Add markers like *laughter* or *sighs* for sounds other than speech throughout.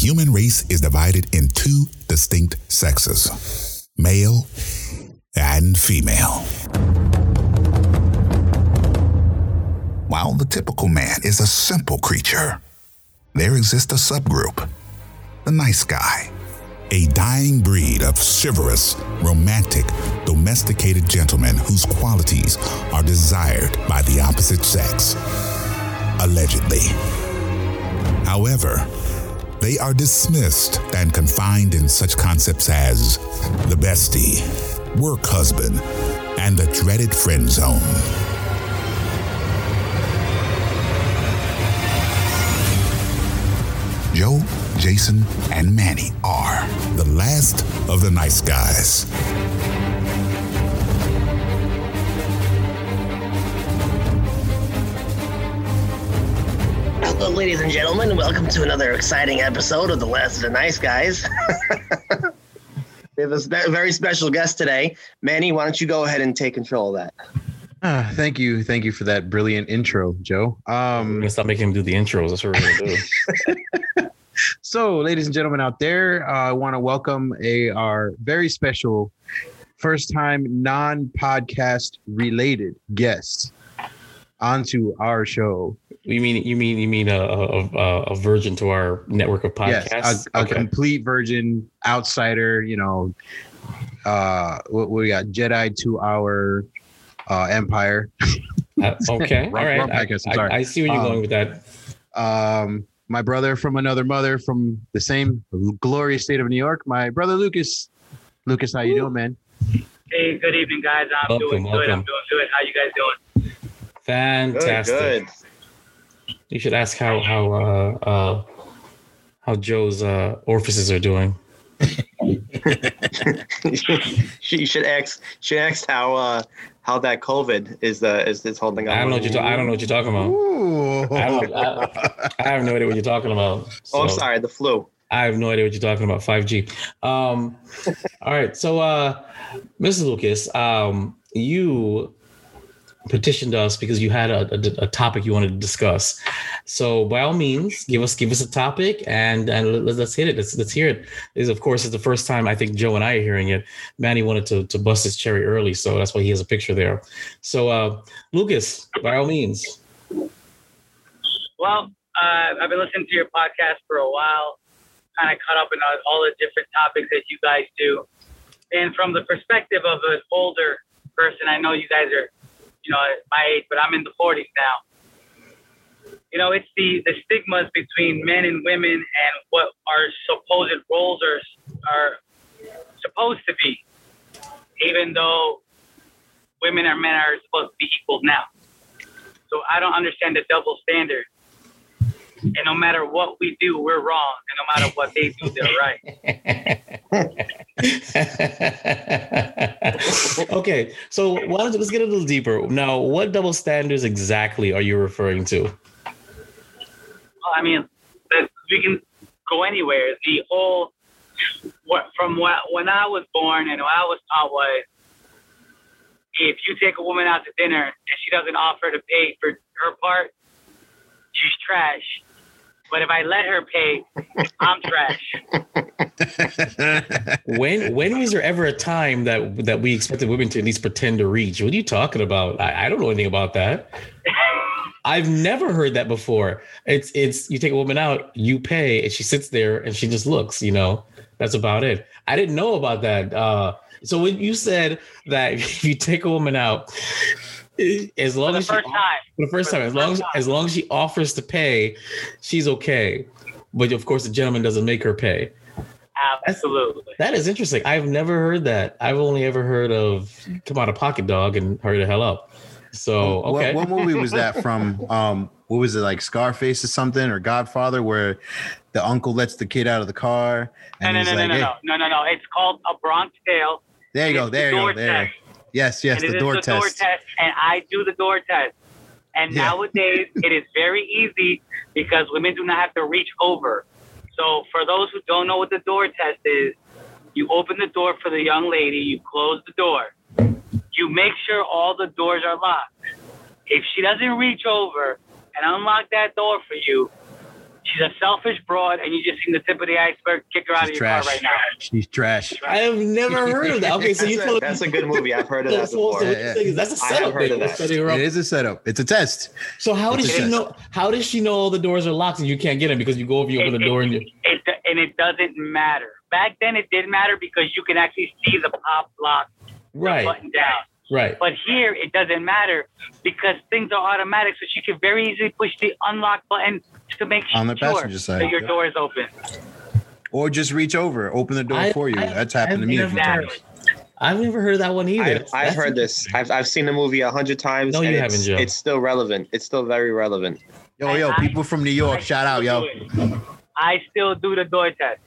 human race is divided in two distinct sexes male and female. While the typical man is a simple creature, there exists a subgroup the nice guy, a dying breed of chivalrous, romantic, domesticated gentlemen whose qualities are desired by the opposite sex. Allegedly. However, they are dismissed and confined in such concepts as the bestie, work husband, and the dreaded friend zone. Joe, Jason, and Manny are the last of the nice guys. Hello, ladies and gentlemen. Welcome to another exciting episode of The Last of the Nice Guys. *laughs* we have a very special guest today. Manny, why don't you go ahead and take control of that? Ah, thank you, thank you for that brilliant intro, Joe. I'm Um, gonna stop making him do the intros. That's what we're gonna do. *laughs* so, ladies and gentlemen out there, uh, I want to welcome a our very special first time non podcast related guest onto our show. you mean you mean you mean a a, a, a virgin to our network of podcasts? Yes, a, a okay. complete virgin outsider. You know, uh, what we got Jedi to our uh, empire. Uh, okay. *laughs* Wrong- All right. wrong I, podcast, I'm I- sorry. I see where you're Um, going with that. Um, my brother from another mother from the same glorious state of New York. My brother Lucas. Lucas, how you doing, man? Hey, good evening, guys. I'm Welcome, doing good. I'm doing good. How you guys doing? Fantastic. You should ask how how uh, uh, how Joe's uh, orifices are doing. *laughs* she should ask. She asked how uh, how that COVID is uh, is is holding up. I don't know what you're. ta- I don't know what you're talking about. I, don't, I, I have no idea what you're talking about. Oh, I'm sorry. The flu. I have no idea what you're talking about. 5G. Um, all right. So, uh, Mr. Lucas, um, you petitioned us because you had a, a, a topic you wanted to discuss. So, by all means, give us give us a topic and and let's, let's hit it. Let's let's hear it. Is of course, is the first time I think Joe and I are hearing it. Manny wanted to to bust his cherry early, so that's why he has a picture there. So, uh, Lucas, by all means. Well, uh, I've been listening to your podcast for a while, kind of caught up in all the different topics that you guys do. And from the perspective of an older person, I know you guys are, you know, my age, but I'm in the 40s now. You know, it's the, the stigmas between men and women and what our supposed roles are, are supposed to be, even though women and men are supposed to be equal now. So I don't understand the double standard. And no matter what we do, we're wrong. And no matter what they do, they're right. *laughs* *laughs* okay, so you, let's get a little deeper. Now, what double standards exactly are you referring to? Well, I mean, we can go anywhere. The whole, from when I was born and what I was taught was, if you take a woman out to dinner and she doesn't offer to pay for her part, she's trash. But if I let her pay, I'm trash. *laughs* When when was there ever a time that that we expected women to at least pretend to reach? What are you talking about? I, I don't know anything about that. I've never heard that before. It's it's you take a woman out, you pay, and she sits there and she just looks. You know, that's about it. I didn't know about that. Uh, so when you said that *laughs* if you take a woman out, as long For the as she first time. for the first For time, the as long first as time. as long as she offers to pay, she's okay. But of course, the gentleman doesn't make her pay. Absolutely. That is interesting. I've never heard that. I've only ever heard of come out of pocket dog and hurry the hell up. So okay. What, movie was that from? *laughs* Um, what was it like Scarface or something or Godfather, where the uncle lets the kid out of the car and no, he's no, no, like, no, "Hey, no, no, no, no. It's called a Bronx Tale. there you and go, it's the there you go, there. You test. go. Yes, yes, the door the door test. test, and I do the door test. And Yeah. nowadays, *laughs* it is very easy because women do not have to reach over. So, for those who don't know what the door test is, you open the door for the young lady, you close the door, you make sure all the doors are locked. If she doesn't reach over and unlock that door for you, She's a selfish broad, and you just seen the tip of the iceberg. Kick her out She's of your trash. car right now. She's trash. I have never heard of that. Okay, so you that's, told a, that's a good movie. I've heard of that *laughs* So, so before. what you're saying is that's a I have setup. heard of that. Setting her up. It is a setup. It's a test. So how does It's a she test. know? How does she know all the doors are locked and you can't get in because you go over, you open the door, and you. It, and it doesn't matter. Back then, it didn't matter because you can actually see the pop lock Right, button down. Right. But here, it doesn't matter because things are automatic. So she can very easily push the unlock button to make On the sure passenger side, that your yeah. door is open. Or just reach over, open the door I- for you. I- That's happened to I've me a few Exactly. times. I've never heard that one either. I've, I've heard this. I've, I've seen the movie a hundred times. No, you and haven't, it's, Joe. It's still relevant. It's still very relevant. Yo, yo, I- people from New York, I shout out, yo. I still do the door test.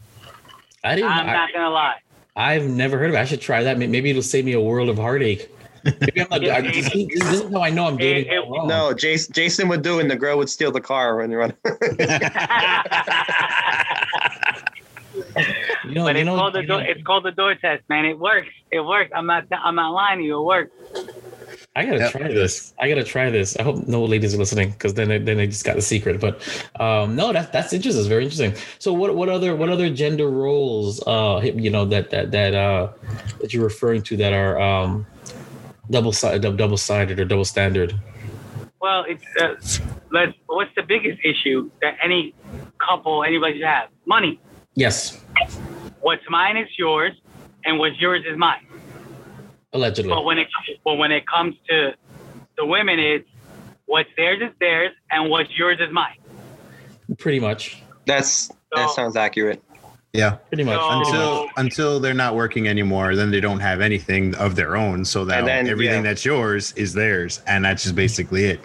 I didn't. I'm I, not gonna lie. I've never heard of it. I should try that. Maybe it'll save me a world of heartache. Maybe I'm not. I, this, this is how I know I'm dating. It- it- No, Jason, Jason would do it, and the girl would steal the car when you run. *laughs* you know, but it's know, called the you door. know, It's called the door test, man. It works. It works. I'm not. I'm not lying to you. It works. I gotta Yep. try this. I gotta try this. I hope no ladies are listening because then they, then they just got the secret. But um, no, that's that's interesting. It's very interesting. So what what other what other gender roles uh you know that that that uh that you're referring to that are um double sided double sided or double standard? Well, it's uh, let's. What's the biggest issue that any couple, anybody should have? Money. Yes, What's mine is yours, and what's yours is mine. allegedly. But when it but when it comes to the women, it's what's theirs is theirs, and what's yours is mine. Pretty much. That's that sounds accurate. Yeah. Pretty much. So- pretty much. Until until they're not working anymore, then they don't have anything of their own. So that then, everything yeah. that's yours is theirs, and that's just basically it.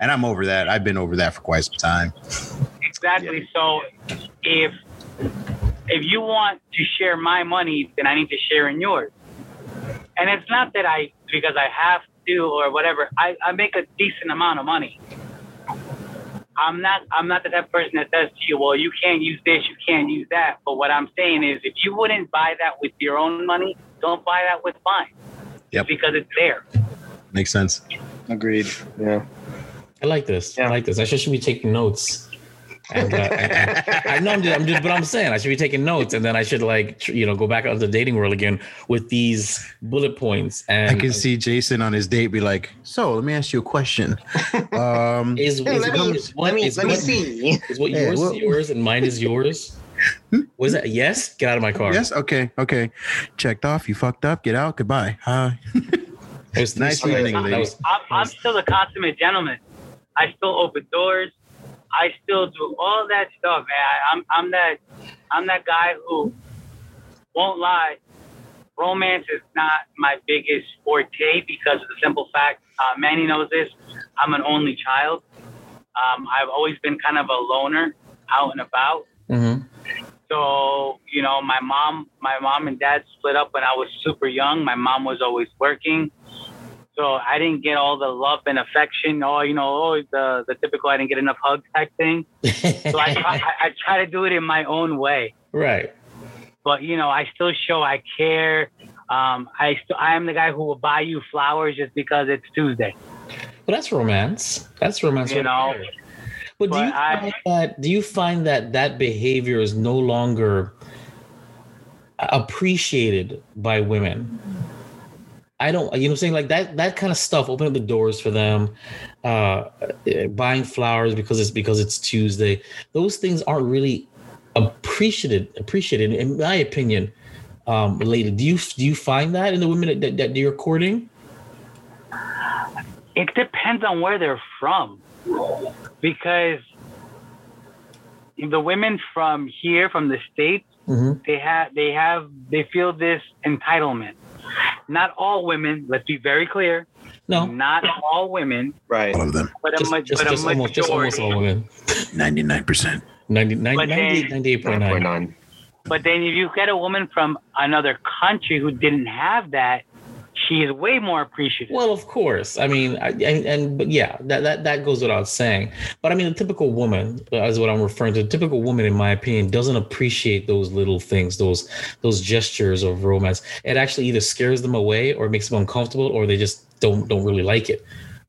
And I'm over that. I've been over that for quite some time. Exactly. So if if you want to share my money, then I need to share in yours. And it's not that I because I have to or whatever. I, I make a decent amount of money. I'm not I'm not the type of person that says to you, well, you can't use this, you can't use that. But what I'm saying is if you wouldn't buy that with your own money, don't buy that with mine. Yep. Because it's there. Makes sense. Agreed. Yeah. I like this. I like this. I should, should be taking notes. And, uh, and- and- I know I'm just, I'm just, but I'm saying I should be taking notes, and then I should like, you know, go back out to the dating world again with these bullet points. And I can see Jason on his date be like, "So, let me ask you a question. *laughs* Um, is, is, let me is what- let me is let me what- see. Is what Yeah, yours well- is yours and mine is yours? *laughs* Was that yes? Get out of my car. yes, okay, okay. Checked off. You fucked up. Get out. Goodbye. Uh, It was *laughs* Nice three- evening, that lady. I'm, I'm still a consummate gentleman. I still open doors. I still do all that stuff, man. I'm I'm that I'm that guy who won't lie. Romance is not my biggest forte because of the simple fact. Uh, Manny knows this. I'm an only child. Um, I've always been kind of a loner, out and about. Mhm. So, you know, my mom, my mom and dad split up when I was super young. My mom was always working. So I didn't get all the love and affection. Oh, you know, oh, the, the typical I didn't get enough hugs type thing. So I, try, I, I try to do it in my own way. right. But, you know, I still show I care. Um, I still, I am the guy who will buy you flowers just because it's Tuesday. Well, that's romance. That's romance. You know, there. But, do you I- find that? Do you find that that behavior is no longer appreciated by women? I don't. You know, what I'm saying like that. That kind of stuff. Open up the doors for them. Uh, buying flowers because it's because it's Tuesday. Those things aren't really appreciated. Appreciated, in my opinion. Um, lately, do you do you find that in the women that, that you're courting? it depends on where they're from because the women from here from the states Mhm. they have they have they feel this entitlement not all women let's be very clear No, not all women Right. all of them. but a, just, ma- just, but a just almost, just almost all women. Ninety nine percent. 90, 90, But then- 98, 98.9. but then if you get a woman from another country who didn't have that she is way more appreciative Well, of course. I mean, I, and, and but yeah, that, that that goes without saying. But I mean, the typical woman uh, is what I'm referring to. The typical woman, in my opinion, doesn't appreciate those little things, those those gestures of romance. It actually either scares them away, or makes them uncomfortable, or they just don't don't really like it.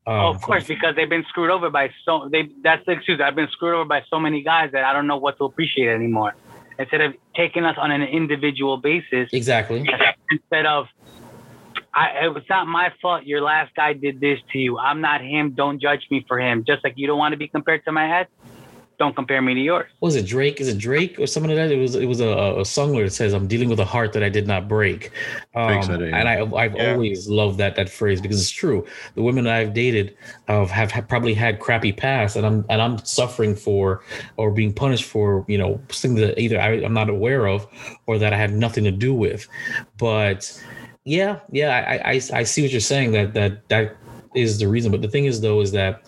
Um, oh, of course, because they've been screwed over by so they. That's the excuse. I've been screwed over by so many guys that I don't know what to appreciate anymore. Instead of taking us on an individual basis, Exactly. instead of, I, it was not my fault. Your last guy did this to you. I'm not him. Don't judge me for him. Just like you don't want to be compared to my ex, don't compare me to yours. Was it Drake? Is it Drake or something like that? It was it was a, a song where it says, "I'm dealing with a heart that I did not break," um, Drake said yeah. and I I've Yeah. always loved that that phrase because it's true. The women that I've dated uh, have, have probably had crappy past, and I'm and I'm suffering for or being punished for you know something that either I, I'm not aware of or that I had nothing to do with. But yeah, yeah, I, I I see what you're saying. That that that is the reason. But the thing is, though, is that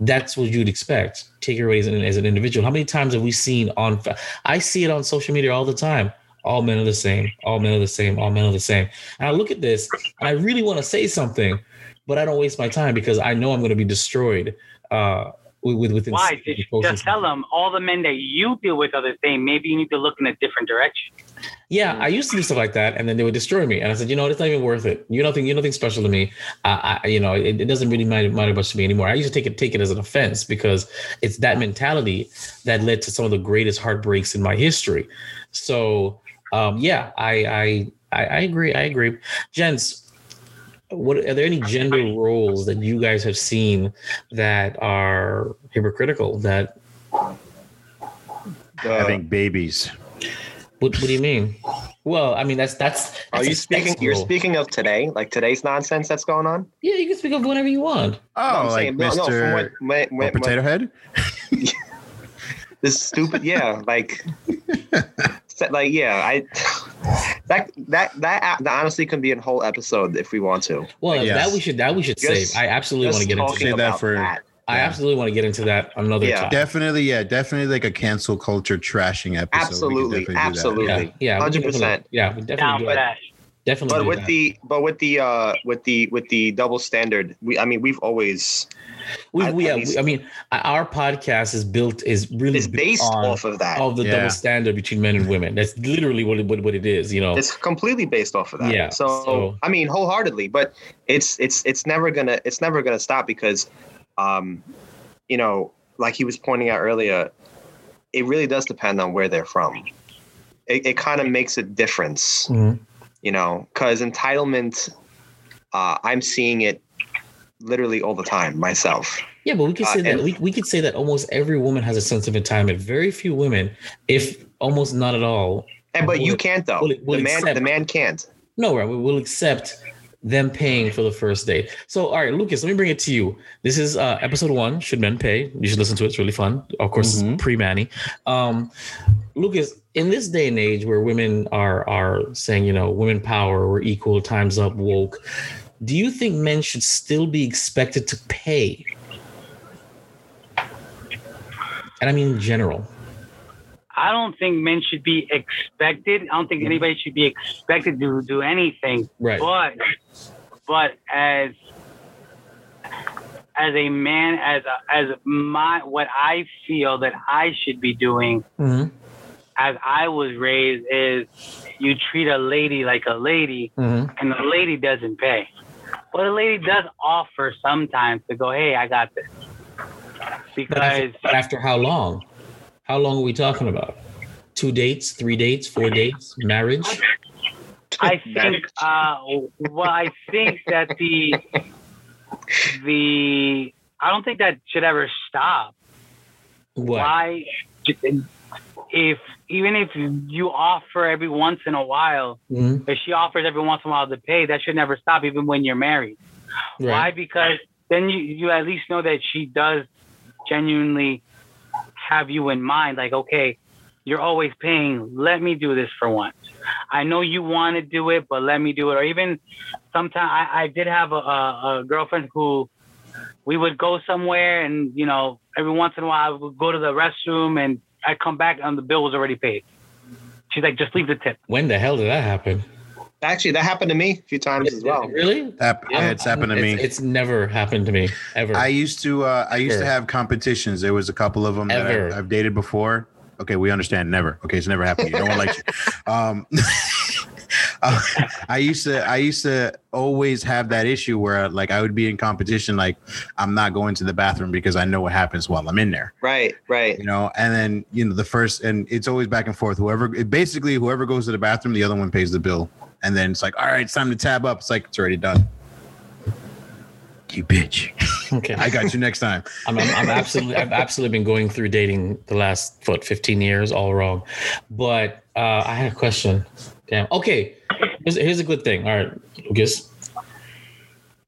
that's what you'd expect. Take your away as an, as an individual. How many times have we seen on? I see it on social media all the time. All men are the same. All men are the same. All men are the same. And I look at this and I really want to say something, but I don't waste my time because I know I'm going to be destroyed. Uh, with, with within Why? Just, just tell them all the men that you deal with are the same. Maybe you need to look in a different direction. Yeah, I used to do stuff like that, and then they would destroy me. And I said, you know, it's not even worth it. You're nothing. You're nothing special to me. I, I you know, it, it doesn't really matter, matter much to me anymore. I used to take it take it as an offense because it's that mentality that led to some of the greatest heartbreaks in my history. So, um, yeah, I I I, I agree. I agree, gents. What are there any gender roles that you guys have seen that are hypocritical? That Having babies. What, what do you mean? Well, I mean that's that's. Are you speaking? You're speaking of today, like today's nonsense that's going on. Yeah, you can speak of whatever you want. Oh, I'm like saying, no, Mr. no, from what, my, my, or Potato Head? *laughs* this stupid, yeah, like, *laughs* like, yeah, I that that that uh, that honestly can be a whole episode if we want to. Well, Yes. that we should that we should Just- save. I absolutely want to get into Save that. that for- that. I absolutely want to get into that another Yeah. time. Definitely, yeah, definitely like a cancel culture trashing episode. Absolutely, definitely do that. absolutely. Yeah, yeah, hundred definitely- percent. Yeah, we definitely Down do for that. that. Definitely. But with that. the but with the uh with the with the double standard, we I mean we've always we, we, at yeah, least- we- I mean, our podcast is built is really is based on off of that. of the Yeah. double standard between men and women. That's literally what it, what, what it is. You know. It's completely based off of that. Yeah, So, so- I mean, wholeheartedly, but it's it's it's never gonna it's never gonna stop because, um, you know, like he was pointing out earlier, it really does depend on where they're from. It, it kind of makes a difference, Mhm. you know, because entitlement, uh, I'm seeing it literally all the time myself. Yeah, but we could Uh, say that and- we, we could say that almost every woman has a sense of entitlement. Very few women, if almost not at all. And but you can't though. will- will the man accept- the man can't. No, right? We will accept them paying for the first date. So, all right, Lucas, let me bring it to you. This is uh, episode one. Should men pay? You should listen to it. It's really fun. Of course, Mhm. pre Manny. Um, Lucas, in this day and age where women are are saying, you know, women power, we're equal, times up, woke. Do you think men should still be expected to pay? And I mean in general. I don't think men should be expected. I don't think anybody should be expected to do anything. Right. But but as as a man, as a, as my what I feel that I should be doing Mhm. as I was raised is you treat a lady like a lady Mhm. and the lady doesn't pay. But a lady does offer sometimes to go, hey, I got this. But Because after, but after how long? How long are we talking about? Two dates, three dates, four dates, marriage? I think, uh, well, I think that the the I don't think that should ever stop. What? Why? If even if you offer every once in a while, Mhm. if she offers every once in a while to pay, that should never stop, even when you're married. Why? Because then you you at least know that she does genuinely have you in mind. Like, okay, you're always paying. Let me do this for once. I know you want to do it, but let me do it. Or even sometimes I, I did have a, a, a girlfriend who we would go somewhere and, you know, every once in a while I would go to the restroom and I come back and the bill was already paid. She's like, just leave the tip. When the hell did that happen? Actually, that happened to me a few times as well. Really? That, yeah, it's happened to me. It's, it's never happened to me ever. I used to uh, I used Sure. to have competitions. There was a couple of them that Ever. I've, I've dated before. Okay, we understand. Never. Okay, it's never happened. to you. No one likes you. Um, *laughs* Uh, I used to I used to always have that issue where like I would be in competition, like I'm not going to the bathroom because I know what happens while I'm in there. Right, right. You know, and then you know the first and it's always back and forth. Whoever basically whoever goes to the bathroom, the other one pays the bill. And then it's like, all right, it's time to tab up. It's like it's already done. You bitch. Okay. I got you next time. *laughs* I'm, I'm, I'm absolutely, I've absolutely been going through dating the last what 15 years, all wrong. But uh, I had a question. Damn. Okay. Here's, here's a good thing. All right, Lucas.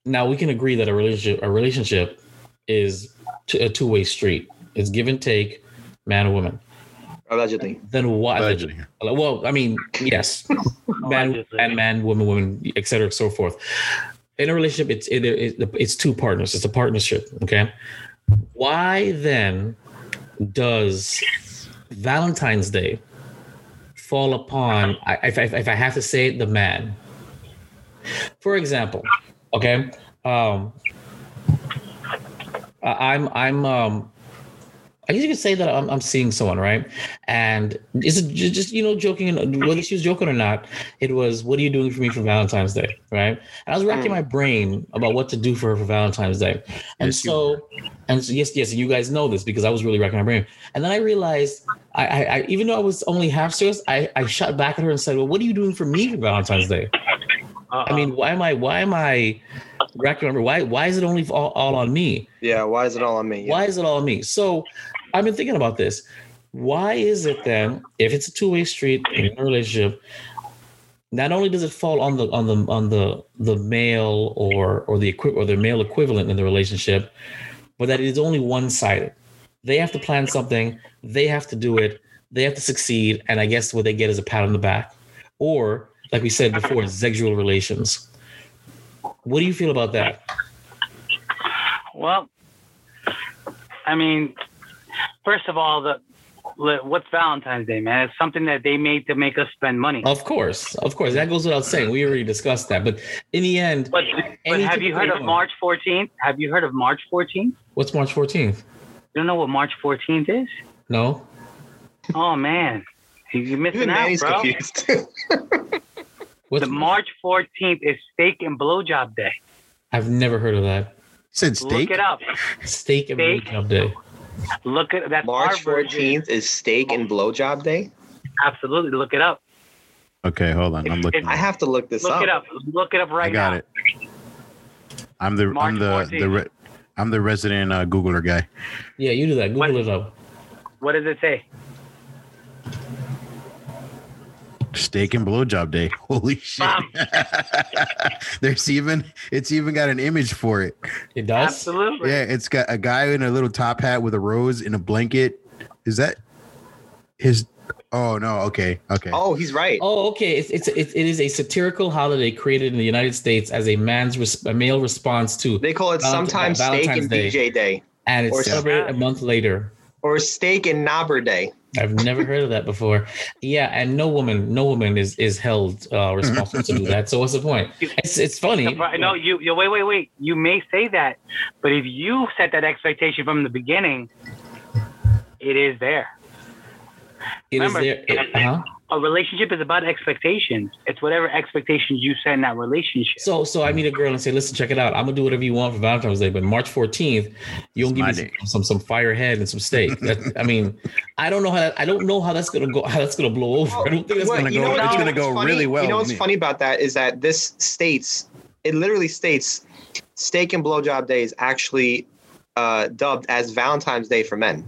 Now we can agree that a relationship, a relationship, is t- a two way street. It's give and take, man or woman. Allegedly. Then what? Allegedly. Well, I mean, yes, *laughs* man Allegedly. and man, woman, woman, et cetera, so forth. In a relationship, it's it, it, it's two partners. It's a partnership. Okay. Why then does Valentine's Day fall upon? If, if, if I have to say it, the man. For example, okay, um, I- I'm I'm um, I guess you could say that I'm, I'm seeing someone, right? And is it just, you know, joking, and whether she was joking or not, it was, what are you doing for me for Valentine's Day, right? And I was racking mm. my brain about what to do for her for Valentine's Day. And Yes, so, and so, yes, yes, you guys know this because I was really racking my brain. And then I realized, I, I, I even though I was only half serious, I, I shot back at her and said, well, what are you doing for me for Valentine's Day? Uh-uh. I mean, why am I, why am I racking my? Why, why is it only all, all on me? Yeah, why is it all on me? Yeah. Why is it all me? So I've been thinking about this. Why is it then, if it's a two-way street in a relationship, not only does it fall on the on the on the the male or or the equi- or the male equivalent in the relationship, but that it is only one-sided. They have to plan something, they have to do it, they have to succeed, and I guess what they get is a pat on the back. Or, like we said before, sexual relations. What do you feel about that? Well, I mean, first of all, the what's Valentine's Day, man? It's something that they made to make us spend money. Of course, of course, that goes without saying. We already discussed that, but in the end, But, but have you heard of one. March 14th? Have you heard of March 14th? what's March 14th? You don't know what March 14th is? No, Oh man, you're missing Even out, Manny's bro. confused. *laughs* what's The March 14th is Steak and Blowjob Day. I've never heard of that. Said steak. Look it up. Steak and Steak. blowjob day. Look at that. March 14th is steak and blowjob day. Absolutely, look it up. Okay, hold on. I'm looking. I have to look this Look up. it up. Look it up right now. I got now. it. I'm the March I'm the 14th. the re- I'm the resident uh, Googler guy. Yeah, you do that. Google What? it up. What does it say? Steak and blowjob day. *laughs* Holy shit! Bam. *laughs* There's even it's even got an image for it. It does. Absolutely. Yeah, it's got a guy in a little top hat with a rose in a blanket. Is that his? Oh no. Okay. Okay. Oh, he's right. Oh, okay. It's, it's it, it is a satirical holiday created in the United States as a man's res- a male response to, They call it Valent- sometimes steak and Day. BJ day and it's or- celebrated a month later. Or steak and knobber day. I've never heard of that before. Yeah, and no woman, no woman is is held uh, *laughs* responsible to do that. So what's the point? It's it's funny. No, you, you wait, wait, wait. You may say that, but if you set that expectation from the beginning, it is there. It is remember- there. It, uh-huh. A relationship is about expectations. It's whatever expectations you set in that relationship. So so I meet a girl and say, listen, check it out. I'm gonna do whatever you want for Valentine's Day, but March 14th, you'll It's give me day. some, some some firehead and some steak. That, I mean, I don't know how that I don't know how that's gonna go how that's gonna blow over. I don't think that's Well, gonna you go. know it's you know gonna go what's funny? really well You know what's me. funny about that is that this states it literally states steak and blowjob day is actually uh, dubbed as Valentine's Day for men.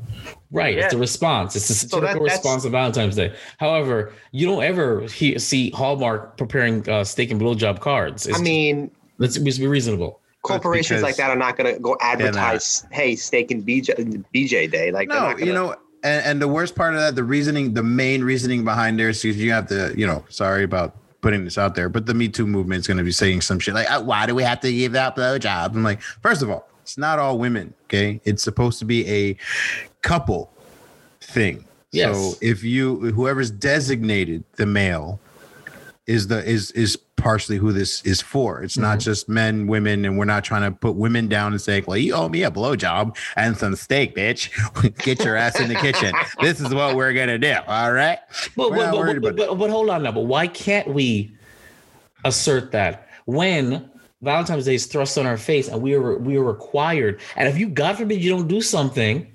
Right, it's a response. It's the So that- response to Valentine's Day. However, you don't ever he, see Hallmark preparing uh, steak and blowjob cards. It's I mean, let's, let's be reasonable. corporations because- like that are not going to go advertise, "Hey, steak and BJ, BJ Day." Like, no, not gonna, you know, and, and the worst part of that, the reasoning, the main reasoning behind there is because you have to, you know, sorry about putting this out there, but the Me Too movement is going to be saying some shit like, "Uh, why do we have to give out blowjobs? I'm like, first of all, it's not all women, okay? It's supposed to be a couple thing. Yes. So if you, whoever's designated the male is the is is partially who this is for. It's not mhm. just men, women, and we're not trying to put women down and say, "Well, you owe me a blowjob and some steak, bitch. *laughs* Get your ass in the kitchen. This is what we're gonna do." All right. But but, but, but, but, but hold on now. But why can't we assert that when Valentine's Day is thrust on our face and we are we are required. And if you, God forbid, you don't do something,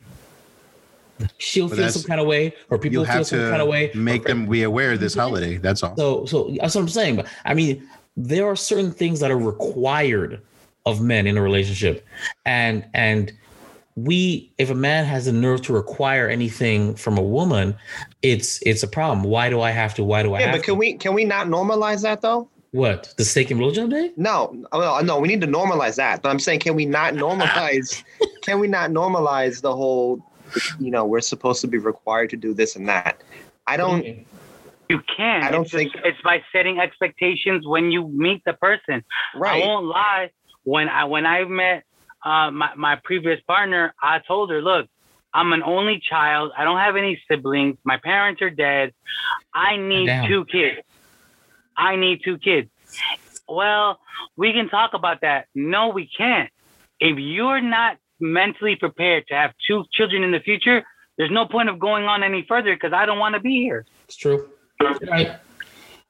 she'll But feel some kind of way, or people You'll feel some kind of way. make them be aware this mm-hmm. holiday. That's all. So, so that's what I'm saying. But I mean, there are certain things that are required of men in a relationship, and and we, if a man has the nerve to require anything from a woman, it's it's a problem. Why do I have to? Why do I Yeah, have but can to? we can we not normalize that though? What the steak and blowjob day? No, no, no. We need to normalize that. But I'm saying, can we not normalize? *laughs* can we not normalize the whole? You know, we're supposed to be required to do this and that. I don't. You can. I don't it's just- think- it's by setting expectations when you meet the person. Right. I won't lie. When I when I met uh, my my previous partner, I told her, "Look, I'm an only child. I don't have any siblings. My parents are dead. I need Damn. two kids. I need two kids." Well, we can talk about that. No, we can't. If you're not mentally prepared to have two children in the future, there's no point of going on any further because I don't want to be here. It's true. Right.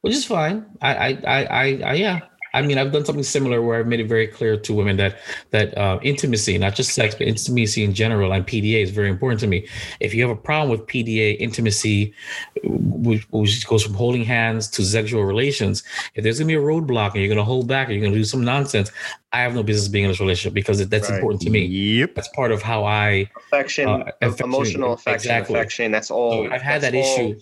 Which is fine. I, I, I, I, I, yeah. I mean, I've done something similar where I've made it very clear to women that that uh, intimacy, not just sex, but intimacy in general, and PDA is very important to me. If you have a problem with PDA intimacy, which, which goes from holding hands to sexual relations, if there's gonna be a roadblock and you're gonna hold back and you're gonna do some nonsense, I have no business being in this relationship because that's Right. important to me. Yep. That's part of how I affection, Uh, affection, emotional affection, exactly. affection. That's all. So I've had that all- issue.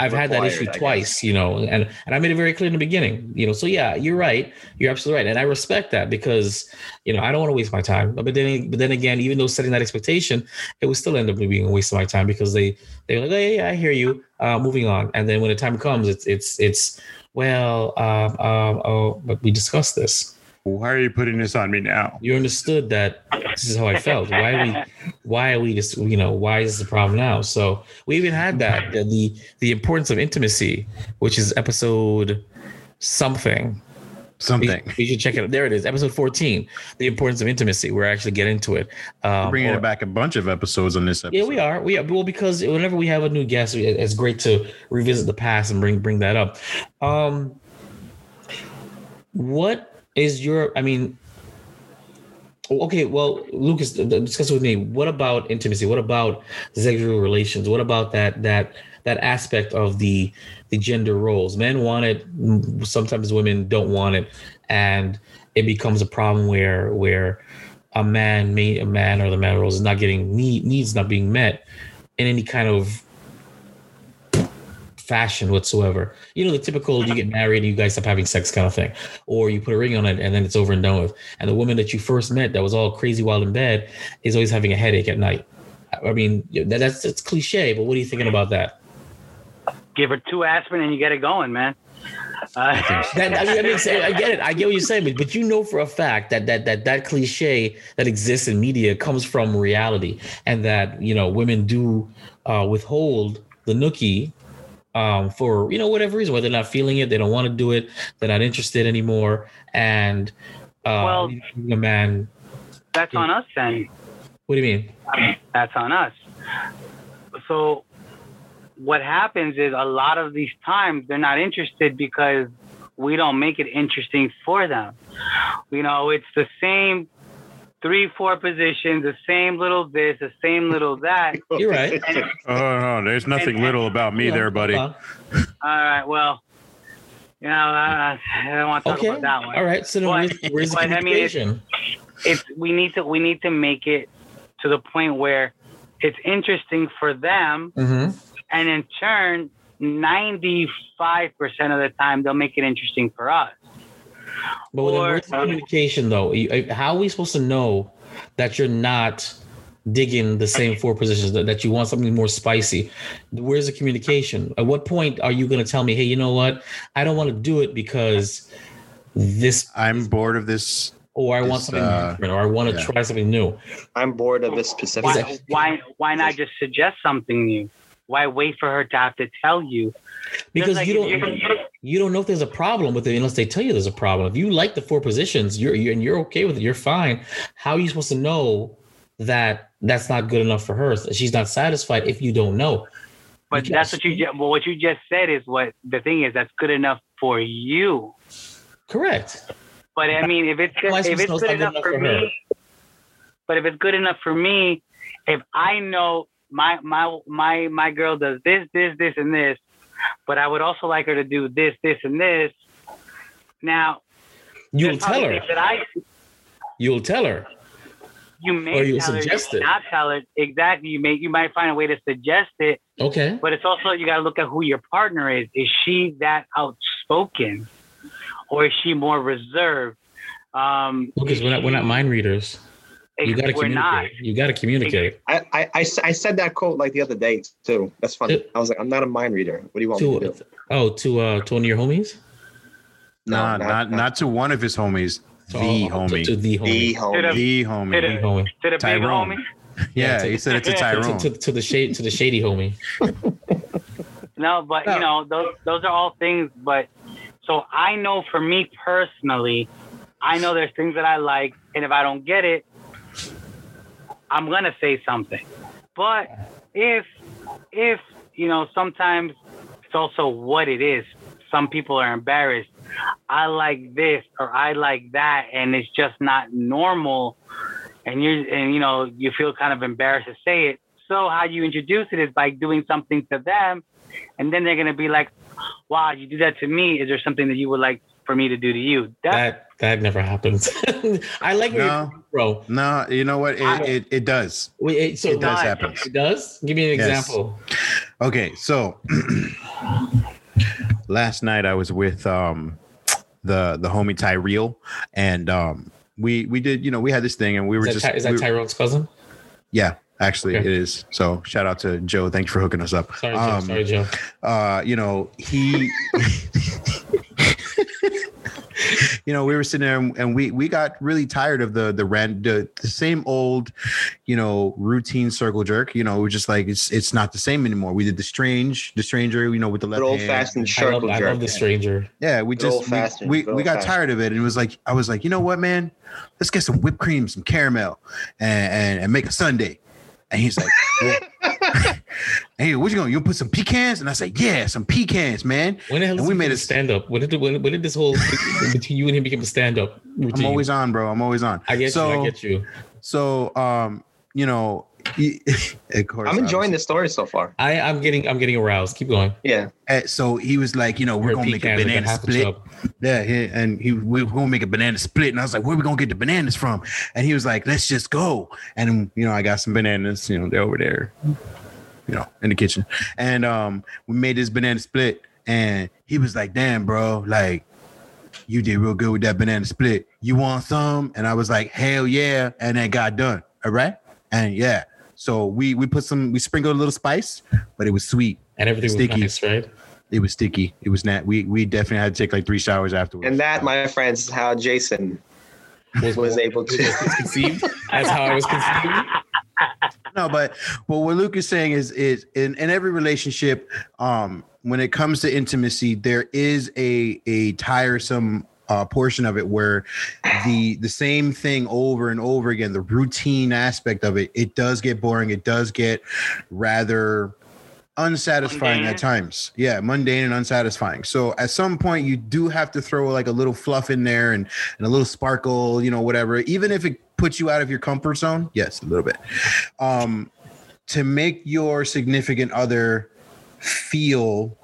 I've had that issue twice, you know, and and I made it very clear in the beginning, you know. So yeah, you're right. You're absolutely right, and I respect that because you know I don't want to waste my time. But then, but then again, even though setting that expectation, it would still end up being a waste of my time because they they're like, oh, yeah, yeah, I hear you. Uh, moving on, and then when the time comes, it's it's it's well, um, um, oh, but we discussed this. Why are you putting this on me now? You understood that this is how I felt. Why are we why are we just you know why is this a problem now so we even had that the the, importance of intimacy which is episode something Something. we should check it out there it is episode 14 the importance of intimacy we're actually get into it um, We're bringing or- it back a bunch of episodes on this episode. yeah, we are. We are. Well, because whenever we have a new guest, it's great to revisit the past and bring bring that up. Um, what is your? I mean, Oh, okay. Well, Lucas, discuss with me. What about intimacy? What about sexual relations? What about that that that aspect of the the gender roles? Men want it. Sometimes women don't want it, and it becomes a problem where where a man may a man or the man roles is not getting need, needs not being met in any kind of fashion whatsoever. You know, the typical you get married and you guys stop having sex kind of thing. Or you put a ring on it and then it's over and done with. And the woman that you first met that was all crazy wild in bed is always having a headache at night. I mean, that, that's it's cliche, but what are you thinking about that? Give her two aspirin and you get it going, man. Uh, That, I mean, makes sense. I get it. I get what you're saying, but, but you know for a fact that that that that cliche that exists in media comes from reality, and that you know women do uh, withhold the nookie um, for you know whatever reason, whether they're not feeling it, they don't want to do it, they're not interested anymore, and uh, Well- the man. that's on us then. What do you mean? That's on us. So what happens is a lot of these times they're not interested because we don't make it interesting for them. You know, it's the same three, four positions, the same little this, the same little that. *laughs* You're right. Oh no, there's nothing little about me Hold on, there, buddy. hold All right, well, you know, I, I don't want to talk Okay. about that one. All right. So But- where's, where's the but, I mean, it's- it's we need to we need to make it to the point where it's interesting for them Mhm. and in turn 95% of the time they'll make it interesting for us But with Or- where's the communication though? Uh, How are we supposed to know that you're not digging the same four positions that, that you want something more spicy? Where's the communication? At what point are you going to tell me, hey, you know what? I don't want to do it because this, I'm bored of this. or I want something uh, different, or I want to yeah. try something new. I'm bored of this specific. why, why why not just suggest something new why wait for her to have to tell you Because Just you like if don't, you're- you don't know if there's a problem with it unless they tell you there's a problem. If you like the four positions, you're, you're and you're okay with it, you're fine. How are you supposed to know that that's not good enough for her? She's not satisfied if you don't know. but You that's what you just well what you just said is what the thing is that's good enough for you Correct. But I mean, if it's good, if it's good good enough enough for for me, but if it's good enough for me, if I know my my my my girl does this, this, this, and this, but I would also like her to do this, this, and this. Now, You'll tell her. that I You'll tell her. you may Or you'll her, you suggest may it. not tell her exactly. You may you might find a way to suggest it, Okay. but it's also you got to look at who your partner is. Is she that outspoken, or is she more reserved? Um, is we're not we're not mind readers. You gotta we're not. communicate. You gotta communicate. I I I said that quote like the other day too. That's funny. Uh, I was like, I'm not a mind reader. What do you want me to To do? oh, to uh to one of your homies? Nah, No, not, not to one of his homies. To- The oh, homie. To, to the the homie. homie. the To homie. the- The homie. to the big Tyrone. homie. *laughs* Yeah, to- he said it to *laughs* to- Tyrone. To, to, to the shade to the shady homie. *laughs* No, but No. you know, those those are all things. But so I know for me personally, I know there's things that I like, and if I don't get it, I'm gonna say something. But if if you know, sometimes it's also what it is. Some people are embarrassed. I like this or I like that, and it's just not normal. And you and you know you feel kind of embarrassed to say it. So how you introduce it is by doing something to them, and then they're gonna be like, "Wow, you do that to me. Is there something that you would like for me to do to you?" That's That that never happens. *laughs* I like No. bro. no, you know what? It, I- it, it does. Wait, it, so It does Why? happen. It does. Give me an Yes. example. Okay, so *clears throat* last night I was with um the the homie Tyrell and um we we did you know we had this thing and we were Is that, just Ty- is that we- Tyrone's cousin? yeah actually Okay. it is so shout out to Joe thanks for hooking us up Sorry, Joe. Um, Sorry, Joe. uh you know he *laughs* you know we were sitting there and and we we got really tired of the the ran the, the same old you know routine circle jerk you know we're just like it's it's not the same anymore we did the strange the stranger you know with the left old hand. fashioned I love, circle I jerk. love the stranger. Yeah, we just we, we, we got tired of it, and it was like I was like, you know what, man, let's get some whipped cream, some caramel, and and, and make a sundae. And he's like, well, *laughs* hey, what you going? To? You put some pecans? And I said, yeah, some pecans, man. When the hell And we we made made a- a stand up? When did when, when did this whole *laughs* between you and him become a stand up? I'm always on, bro. I'm always on. I get so, you. I get you. So, um, you know, *laughs* of course, I'm enjoying obviously. the story so far. I I'm getting I'm getting aroused. Keep going. Yeah. Uh, So he was like, you know, we're Her gonna make a banana half a split. chub. Yeah, he, and he we we're gonna make a banana split, and I was like, "Where we gonna get the bananas from?" And he was like, "Let's just go." And you know, I got some bananas. You know, they're over there, you know, in the kitchen. And um, we made this banana split, and he was like, "Damn, bro, like." You did real good with that banana split. You want some? And I was like, hell yeah. And it got done. All right. And yeah. So we we put some, we sprinkled a little spice, but it was sweet. And everything Sticky. was nice, right? It was sticky. It was not. We we definitely had to take like three showers afterwards. And that, my friends, is how Jason was was able to. *laughs* was conceived. That's how I was conceived. No, but but what Luke is saying is is in, in every relationship, um, when it comes to intimacy, there is a a tiresome uh, portion of it where the the same thing over and over again, the routine aspect of it, it does get boring. It does get rather unsatisfying Mundane. at times. Yeah, mundane and unsatisfying. So at some point you do have to throw like a little fluff in there and, and a little sparkle, you know, whatever, even if it puts you out of your comfort zone. Yes, a little bit. Um to make your significant other feel,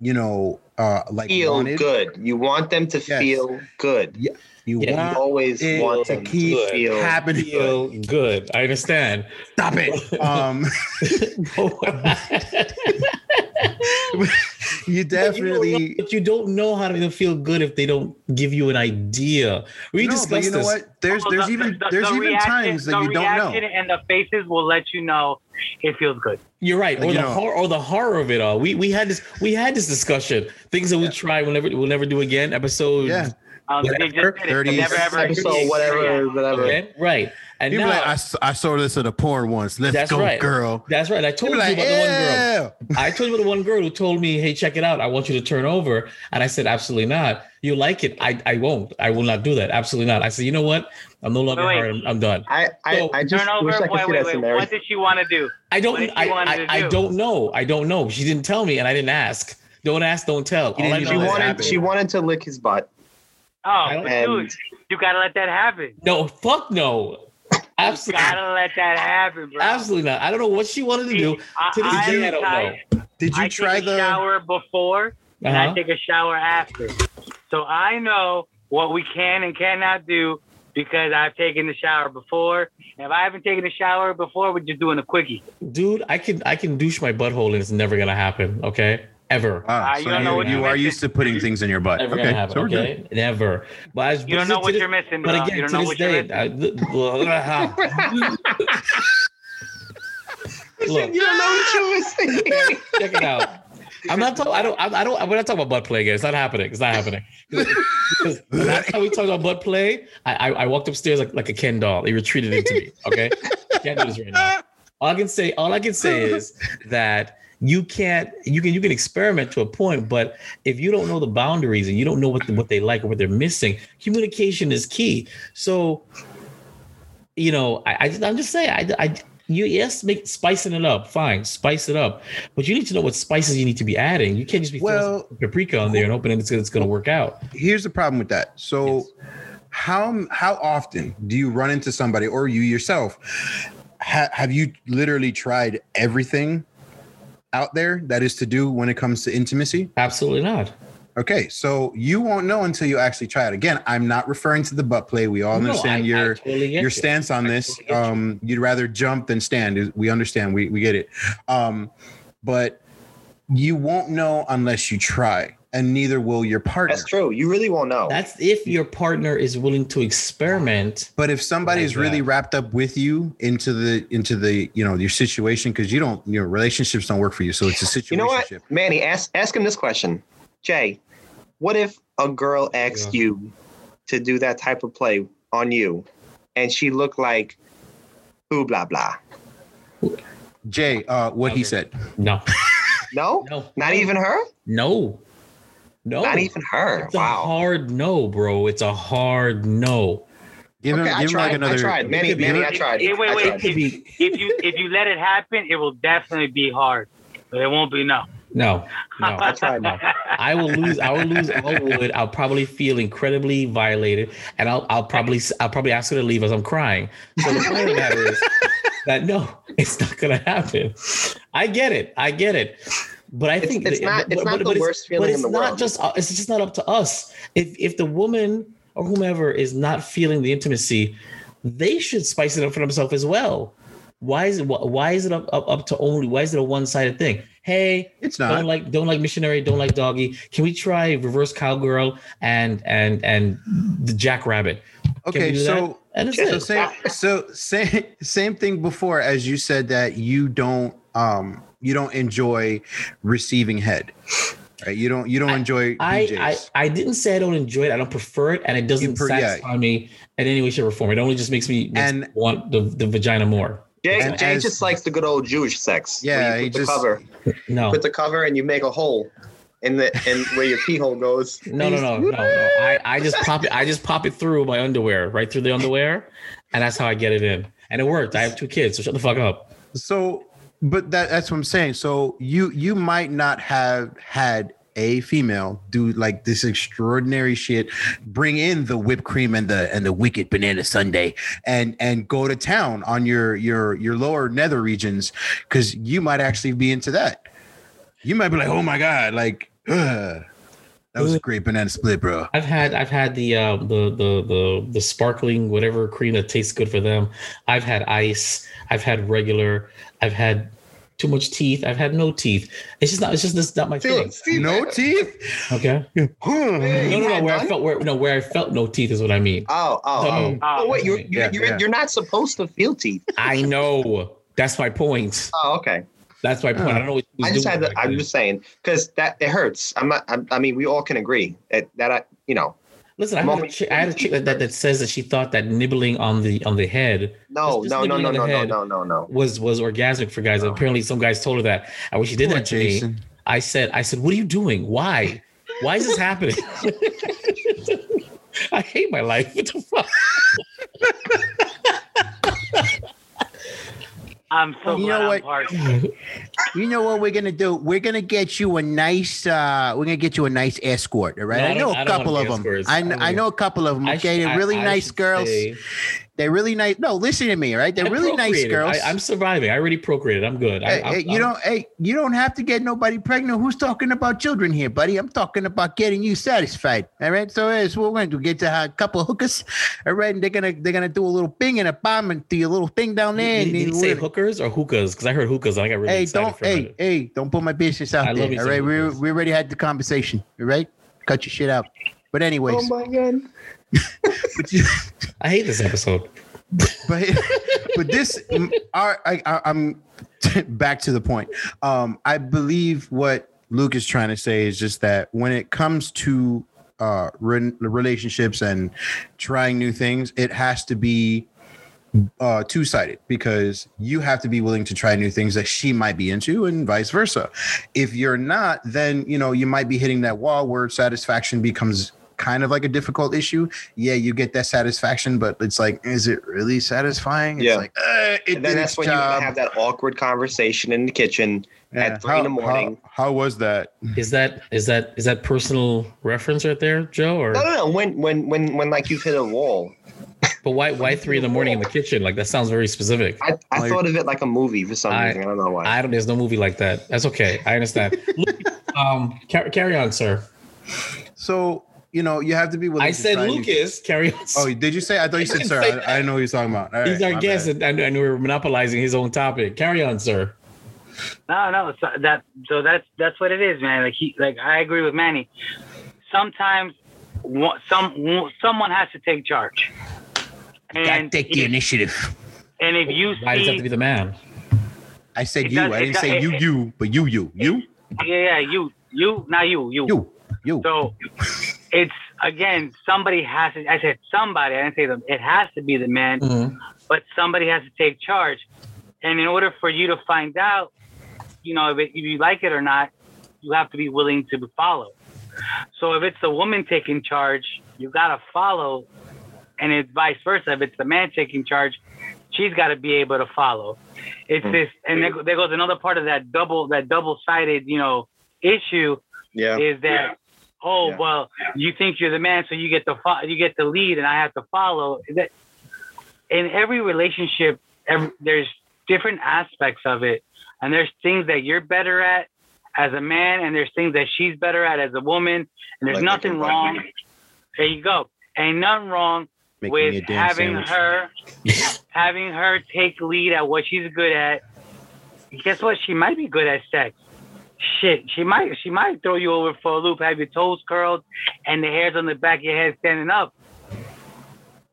you know, uh like feel wanted. good. You want them to Yes. feel good. You Yeah, You always it want to them keep to feel happening. Feel good. I understand. Stop it. *laughs* Um *laughs* *laughs* you definitely But you don't know how to feel good if they don't give you an idea. We no, discussed you know this. what? There's there's the- even the- there's the even reaction- times that the you don't know. reaction And the faces will let you know it feels good. You're right, or you the know- horror, or the horror of it all. We we had this we had this discussion. Things that we try, we'll never we'll never do again. Episode Yeah. Um, Whatever, did 30 never ever episode, whatever, whatever. Okay, right. And People now, like I, s- I saw this at a porn once. Let's That's go, right. girl. that's right. I told People you like, about the one girl. I told you about the one girl who told me, "Hey, check it out. I want you to turn over." And I said, "Absolutely not. You like it? I, I won't. I will not do that. Absolutely not." I said, "You know what? I'm no longer Wait, her. I'm, I'm done." I, I, So- I just Turn over. wish I Wait, see wait, that wait. What did she want to do? I don't. What did she I, I, to I do? don't know. I don't know. She didn't tell me, and I didn't ask. Don't ask. Don't tell. All didn't I know She No, is it wanted, she wanted to lick his butt. Oh, don't- And dude, you gotta let that happen. No, fuck no. You gotta let that happen, bro. absolutely not. I don't know what she wanted to do. I, To this I day, I don't tight. know. Did you I try take a the? shower before and I Uh-huh. take a shower after. So I know what we can and cannot do because I've taken the shower before. And if I haven't taken a shower before, we're just doing a quickie. Dude, I can I can douche my butthole and it's never gonna happen. Okay, ever. Ah, Ah, so you don't know you, what you you're used to putting things in your butt. Never okay, happen. so we're good. never. But I, You don't know what you're missing. But again, you don't to know this what you're day, missing. I, *laughs* look, you don't know what you're missing. *laughs* check it out. I'm not talking. I don't. I, I don't. We're not talking about butt play again. It's not happening. It's not happening. Because *laughs* last time we talked about butt play, I, I, I walked upstairs like, like a Ken doll. He retreated into me. Okay, can't do this right now. All I can say, all I can say is that you can't. You can you can experiment to a point, but if you don't know the boundaries and you don't know what the, what they like or what they're missing, communication is key. So, you know, I, I just, I'm just saying, I, I you yes, make spicing it up, fine, spice it up, but you need to know what spices you need to be adding. You can't just be throwing Well- paprika on there and hoping it's, it's going to work out. Here's the problem with that. So, Yes. how how often do you run into somebody or you yourself? Ha- have you literally tried everything out there that is to do when it comes to intimacy? Absolutely not. Okay, so you won't know until you actually try it. Again, I'm not referring to the butt play. We all No, understand I- I your totally your you. stance on I this. totally get you. Um, you'd rather jump than stand. We understand. We we get it. Um, but you won't know unless you try, and neither will your partner. That's true. You really won't know. That's if your partner is willing to experiment. But if somebody Like is really that. wrapped up with you into the into the you know your situation because you don't your relationships don't work for you, so it's a situation. you know what, Manny? Ask ask him this question, Jay. What if a girl asked Yeah. you to do that type of play on you, and she looked like, boo blah blah? Jay, uh, what he said. No, No, no, not even her. No, no, Not even her. It's a Wow. hard no, bro. It's a hard no. Give him, Okay, I give him tried. like another. I tried. Manny, could be- I tried. Hey, wait, wait. tried. Could be- if you if you let it happen, it will definitely be hard, but it won't be no. No, no. I tried. No. I will lose. I will lose all wood. I'll probably feel incredibly violated, and I'll I'll probably I'll probably ask her to leave as I'm crying. So the point of the matter is that no, it's not gonna happen. I get it. I get it. But I It's- think it's that- not- it's not the it's- worst feeling But in it's the not world. just. uh, It's just not up to us. If if the woman or whomever is not feeling the intimacy, they should spice it up for themselves as well. Why is it? Why is it up, up, up to only? Why is it a one sided thing? Hey, It's not don't like don't like missionary don't like doggy can we try reverse cowgirl and and and the jackrabbit Okay, so and that's so it same so same same thing before as you said that you don't um you don't enjoy receiving head. Right? You don't you don't enjoy I, BJs. I I didn't say I don't enjoy it. I don't prefer it, and it doesn't You per- yeah. satisfy me in any way, shape, or form. It only just makes me And- want the, the vagina more. Jay, And Jay as- just likes the good old Jewish sex. where Yeah, you he put the just- cover, No, put the cover, and you make a hole in the in where your pee hole goes. *laughs* no, no, no, no, no. I I just pop it. I just pop it through my underwear, right through the underwear, and that's how I get it in. And it worked. I have two kids, so shut the fuck up. So, but that, that's what I'm saying. So you you might not have had a female do like this extraordinary shit, bring in the whipped cream and the and the wicked banana sundae, and and go to town on your your your lower nether regions because you might actually be into that. You might be like, oh my god, like. *sighs* that was a great banana split, bro. I've had I've had the uh, the the the the sparkling whatever cream that tastes good for them. I've had ice. I've had regular. I've had too much teeth. I've had no teeth. It's just not. It's just this not my thing. No teeth. Okay. Hmm. Huh. No, no, no. Where I felt where no where I felt no teeth is what I mean. Oh, oh, oh. So- Oh, um, oh wait, you're you're, Yeah, you're, yeah. you're not supposed to feel teeth. *laughs* I know. That's my point. Oh, okay. That's my point. I don't know what he was I just doing had to. I'm just saying because that it hurts. I'm not. I'm, I mean, we all can agree that that I, you know, Listen, I had, a moment- chick, I had a chick that, that that says that she thought that nibbling on the on the head no, Just- just no, no, no, no, no, no, no, no. was was orgasmic for guys. Apparently, some guys told her that. And when she did Poor that to me, I said, I said, what are you doing? Why? Why is this happening? *laughs* *laughs* I hate my life. What the fuck? *laughs* I'm so You glad know I'm what? part. *laughs* You know what we're gonna do? We're gonna get you a nice. uh We're gonna get you a nice escort. All right. No, I I know don't- a I don't couple of them. escorts. I, I I know a couple of them. Okay, should- they're really I- I nice girls. say- They're really nice. No, listen to me. right? They're I really nice girls. I, am surviving. I already procreated. I'm good. I, Hey, I'm- hey, you I'm- don't. Hey, you don't have to get nobody pregnant. Who's talking about children here, buddy? I'm talking about getting you satisfied. All right. So that's what we're going to do. Get to a couple of hookers. *laughs* All right. And they're gonna they're gonna do a little bing and a bomb and do a little thing down there. Did, and did he then say hookers or hookahs? Because I heard hookahs and I got really Hey, excited don't. for a Hey, minute. hey, don't put my business out I love there. me All. We we already had the conversation. All right. Cut your shit out. But anyways, Oh my god. *laughs* but you, I hate this episode. but but this I, I i'm *laughs* back to the point um i believe what luke is trying to say is just that when it comes to uh re- relationships and trying new things it has to be uh two-sided because you have to be willing to try new things that she might be into and vice versa if you're not then you know you might be hitting that wall where satisfaction becomes kind of like a difficult issue yeah you get that satisfaction but it's like is it really satisfying it's Yeah. like uh, it And then did that's its when you have that awkward conversation in the kitchen Yeah. at three in the morning. how, how was that Is that is that is that personal reference right there, Joe? Or No, no, no. When, when, when, when, like you've hit a wall. but why why three in the morning in the kitchen? Like that sounds very specific. I, I Like- thought of it like a movie for some I- reason. I don't know why. I don't. There's no movie like that. That's okay. I understand. *laughs* Look, um, carry, carry on, sir. so you know you have to be willing I to said try new- Lucas. Carry on. oh did you say i thought you *laughs* said sir I. I know what you're talking about All right, He's our my guest, bad. and, and we're monopolizing his own topic. Carry on, sir. No, no. So that so that's that's what it is, man. Like he, like I agree with Manny. Sometimes some someone has to take charge. And take the if, initiative and if you Why does have to be the man? i said you does- i didn't does- say you it- you but you you you yeah, yeah, you, you, not you, you. you you So it's again, somebody has to. I said somebody. I didn't say them. It has to be the man, Mhm. but somebody has to take charge. And in order for you to find out, you know, if, it, if you like it or not, you have to be willing to follow. So if it's the woman taking charge, you gotta follow, and it's vice versa. If it's the man taking charge, she's got to be able to follow. It's this, and there, there goes another part of that double, that double-sided, you know, issue yeah. is that oh Yeah. well you think you're the man so you get to fo- you get to lead and I have to follow. That in every relationship every, there's different aspects of it. And there's things that you're better at as a man and there's things that she's better at as a woman and there's Like nothing making wrong there you go. Ain't nothing wrong a with having sandwich. her *laughs* having her take lead at what she's good at. Guess what? She might be good at sex shit she might she might throw you over for a loop have your toes curled and the hairs on the back of your head standing up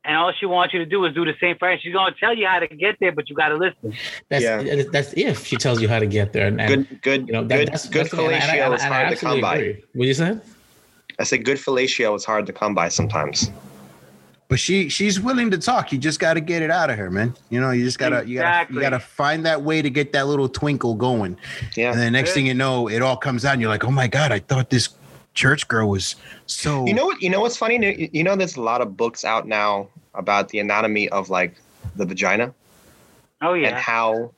and all she wants you to do is do the same for her she's going to tell you how to get there but you got to listen That's Yeah. that's if she tells you how to get there. And, and Good, good, you know, that, good, that's good that's- and I- and I- and is hard to absolutely come by. agree. What you said? I said good fellatio is hard to come by sometimes. But she she's willing to talk. You just got to get it out of her, man. You know, you just gotta you gotta you gotta find that way to get that little twinkle going. Yeah. And then next Yeah. thing you know, it all comes out, and you're like, oh my god, I thought this church girl was so. You know what? You know what's funny? You- You know, there's a lot of books out now about the anatomy of like the vagina oh yeah. and how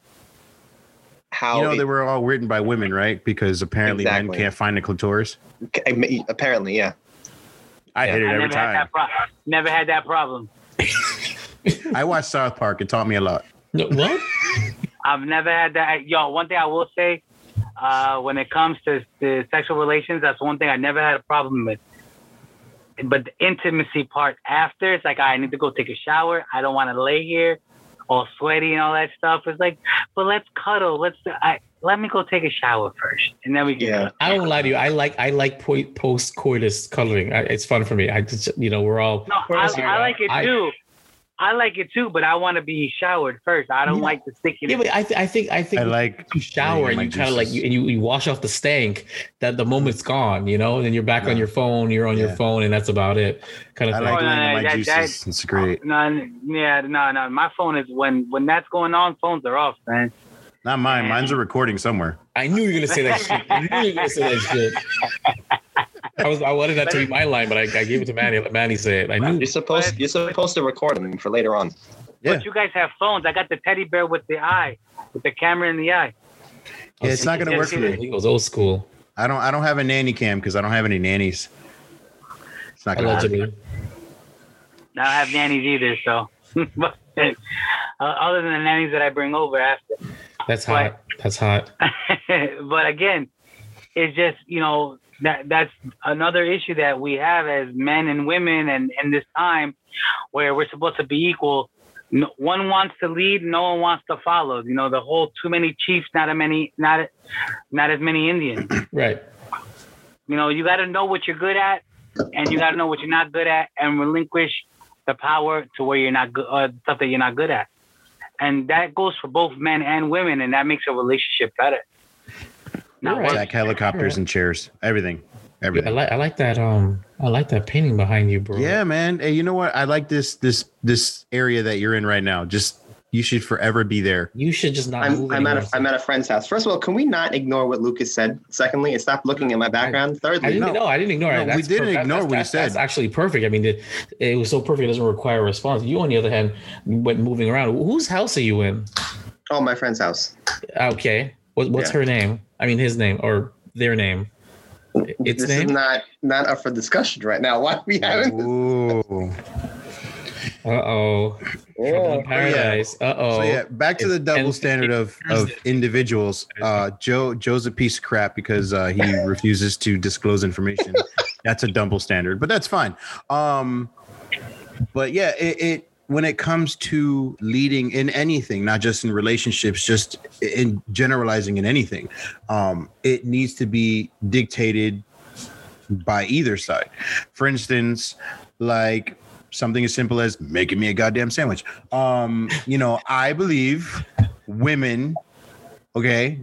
how you know it- they were all written by women, right? Because apparently men can't find the clitoris. apparently, yeah. I Yeah. hit it I every never had time. that pro- never had that problem *laughs* I watched South Park. It taught me a lot. No, what? I've never had that. Yo, one thing I will say, uh, when it comes to, to sexual relations, that's one thing I never had a problem with. But the intimacy part after, it's like I need to go take a shower. I don't want to lay here all sweaty and all that stuff. It's like, but let's cuddle. Let's I, let me go take a shower first, and then we can. Yeah. I don't lie to you. I like I like post coitus coloring. I, it's fun for me. I just you know we're all. No, I, I like it I- too. I like it too, but I want to be showered first. I don't Yeah. like to stick in Yeah, but I, th- I think I think I like you shower and you kind of like you, and you, you wash off the stank that the moment's gone, you know, and then you're back on your phone, you're on your phone, and that's about it. Kind of I thing. like Oh, doing no, my that- that- juices. It's great. No, yeah, no, no. My phone is when when that's going on. Phones are off, man. Not mine. Mine's a recording somewhere. I knew you were gonna say that shit. I knew you were gonna say that shit. I was I wanted that to be my line, but I, I gave it to Manny. Let Manny say it. I knew. You're supposed you're supposed to record them for later on. Yeah. But you guys have phones. I got the teddy bear with the eye, with the camera in the eye. Yeah, it's not gonna work for me. He goes old school. I don't I don't have a nanny cam because I don't have any nannies. It's not gonna happen. Allegedly. I don't have nannies either, so. *laughs* uh, other than the nannies that I bring over after. That's hot. That's hot. *laughs* but again, it's just you know that that's another issue that we have as men and women, and in this time where we're supposed to be equal. No, one wants to lead, no one wants to follow. You know the whole too many chiefs, not a many, not not as many Indians. *clears throat* Right. You know you got to know what you're good at, and you got to know what you're not good at, and relinquish the power to where you're not good, uh, stuff that you're not good at. And that goes for both men and women, and that makes a relationship better. Not You're right. worse. Jack helicopters and chairs, everything, I everything. like I like that um I like that painting behind you, bro. Yeah, man. Hey, you know what? I like this this this area that you're in right now. Just you should forever be there. You should just not I'm, move I'm at a I'm at a friend's house. First of all, can we not ignore what Lucas said? Secondly, and stop looking at my background. I Thirdly, didn't No. know. I didn't ignore No, it. we didn't perfect. ignore That's- what he that's- said. That's actually perfect. I mean, it, it was so perfect. It doesn't require a response. You, on the other hand, went moving around. Whose house are you in? oh, my friend's house. Okay. What, what's Yeah. her name? I mean, his name or their name? Its this name? is not not up for discussion right now. *laughs* Why are we having this? Uh oh. Yeah. Paradise. Uh oh. So yeah, back to the double And- standard of of individuals. Uh, Joe Joe's a piece of crap because uh, he *laughs* refuses to disclose information. that's a double standard, but that's fine. Um, but yeah, it, it when it comes to leading in anything, not just in relationships, just in generalizing in anything, um, it needs to be dictated by either side. For instance, like something as simple as making me a goddamn sandwich. Um, you know, I believe women, okay,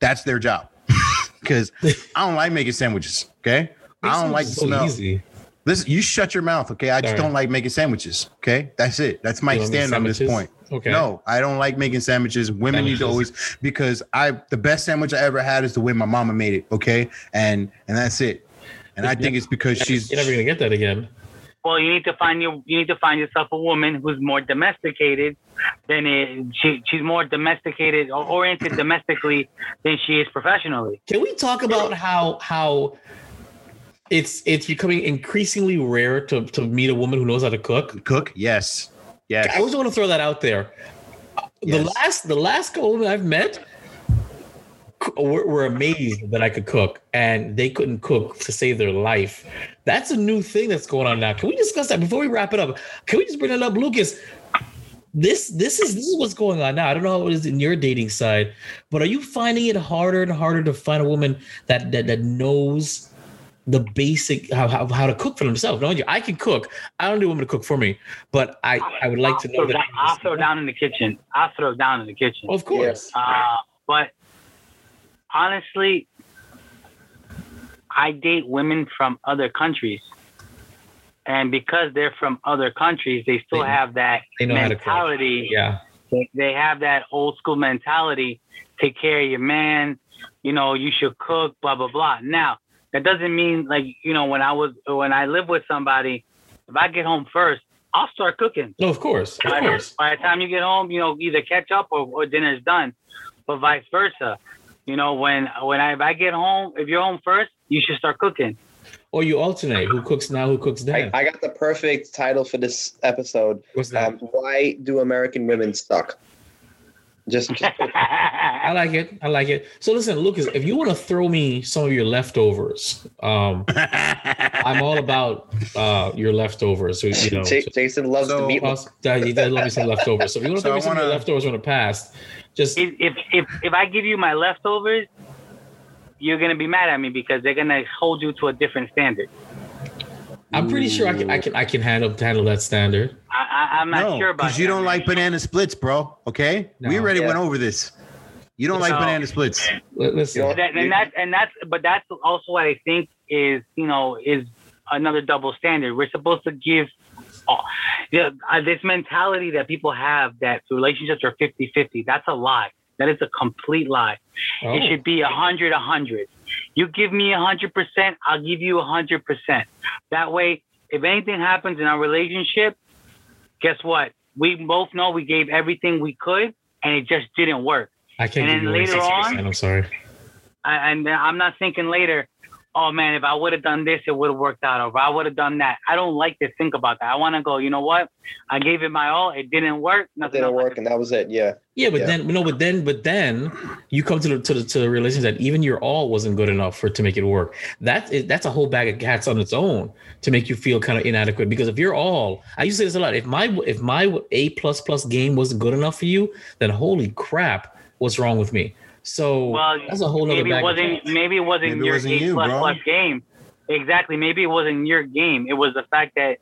that's their job. *laughs* Because I don't like making sandwiches. Okay. I don't like the so smell. easy. Listen, you shut your mouth, okay? I just Sorry. don't like making sandwiches. Okay. That's it. That's my You don't make stand on this point. Okay. No, I don't like making sandwiches. Women need to always because I the best sandwich I ever had is the way my mama made it. Okay, and and that's it. And I think it's because she's You're never gonna get that again. Well, you need to find your you need to find yourself a woman who's more domesticated than it, she she's more domesticated or oriented domestically than she is professionally. Can we talk about how how it's it's becoming increasingly rare to to meet a woman who knows how to cook? cook. Yes, yes. I always want to throw that out there. The Yes. last the last couple women I've met c- were, were amazed that I could cook, and they couldn't cook to save their life. That's a new thing that's going on now. Can we discuss that before we wrap it up? Can we just bring that up, Lucas? This this is this is what's going on now. I don't know how it is in your dating side, but are you finding it harder and harder to find a woman that that, that knows the basic how, how how to cook for themselves? No, I can cook. I don't need a woman to cook for me, but I I would like to know I'll that. throw, down, I'll throw down in the kitchen. I'll throw down in the kitchen. Of course. Uh, but honestly, I date women from other countries. And because they're from other countries, they still They- have that they know how to mentality. Yeah. They, they have that old school mentality. Take care of your man. You know, you should cook. Blah blah blah. Now that doesn't mean like you know when I was when I live with somebody, if I get home first, I'll start cooking. No, of course. Of By, course. by the time you get home, you know either catch up or, or dinner's done, but vice versa. You know when when I if I get home, if you're home first, you should start cooking. Or you alternate. Who cooks now? Who cooks I, then? I got the perfect title for this episode. What's that? Um, why do American women suck? Just, just *laughs* I like it. I like it. So listen, Lucas, if you want to throw me some of your leftovers, um, *laughs* I'm all about uh, your leftovers. So you know, Jason loves So- the meat. Plus, that- he does love me some leftovers. So if you want to *laughs* So throw me I some of your wanna- leftovers from the past, just if if if if I give you my leftovers, you're gonna be mad at me because they're gonna hold you to a different standard. I'm pretty sure I can I can I can handle handle that standard. I, I I'm not no, sure about because you that. don't like banana splits, bro. Okay, we already Yeah. went over this. You don't like banana splits. Listen, You know- that, and that's and that's but that's also what I think is you know is another double standard. We're supposed to give oh, yeah, uh, this mentality that people have that relationships are 50-50. That's a lie. That is a complete lie. oh, It should be a hundred, a hundred. You give me a hundred percent, I'll give you a hundred percent. That way, if anything happens in our relationship, guess what? we both know we gave everything we could, and it just didn't work. I can't And give then you later on- I'm sorry. I, and I'm not thinking later, oh man, if I would have done this, it would have worked out. Or if I would have done that, I don't like to think about that. I want to go, you know what? I gave it my all. It didn't work. It Nothing didn't work, and that was it. Yeah. Yeah, but Yeah. then no, but then but then you come to the to the to the realization that even your all wasn't good enough for to make it work. That is that's a whole bag of cats on its own to make you feel kind of inadequate. Because if you're all, I used to say this a lot. If my if my A plus plus game wasn't good enough for you, then holy crap, what's wrong with me? So Well, that's a whole other maybe it wasn't maybe it wasn't Maybe it your wasn't A you, plus plus game. Exactly. Maybe it wasn't your game. It was the fact that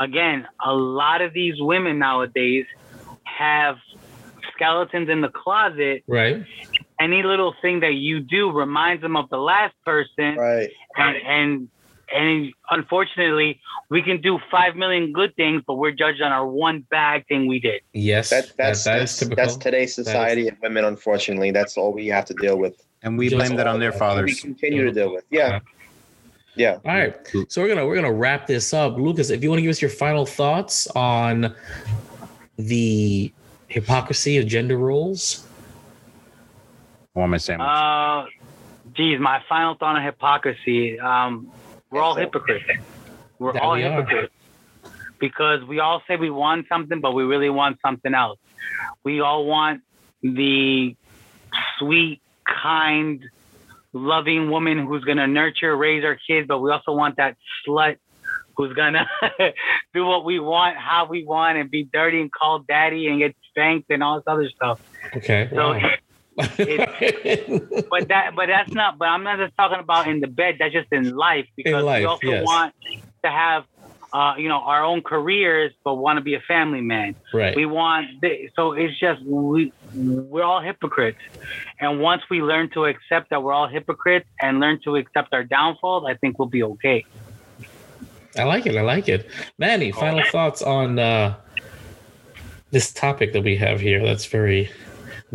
again, a lot of these women nowadays have skeletons in the closet. right. Any little thing that you do reminds them of the last person, Right. and and and unfortunately, we can do five million good things, but we're judged on our one bad thing we did. Yes, That, that, that's that is that's, typical. that's today's society and women. Unfortunately, that's all we have to deal with. And we Just blame that on their all- We fathers. continue to deal with. Yeah. Yeah. All right. So we're gonna we're gonna wrap this up. Lucas, if you want to give us your final thoughts on the hypocrisy of gender roles. I want my sandwich. Uh, geez, my final thought on hypocrisy. Um, we're all hypocrites. We're That all we are. hypocrites because we all say we want something, but we really want something else. We all want the sweet, kind, loving woman who's gonna nurture, raise our kids, but we also want that slut who's gonna *laughs* do what we want, how we want, and be dirty and call daddy and get spanked and all this other stuff. Okay. So wow. But that but that's not but i'm not just talking about in the bed that's just in life because life, we also yes. want to have uh, you know our own careers but want to be a family man right. we want so it's just we we're all hypocrites and once we learn to accept that we're all hypocrites and learn to accept our downfalls i think we'll be okay I like it. I like it. Manny, final thoughts on uh, this topic that we have here that's very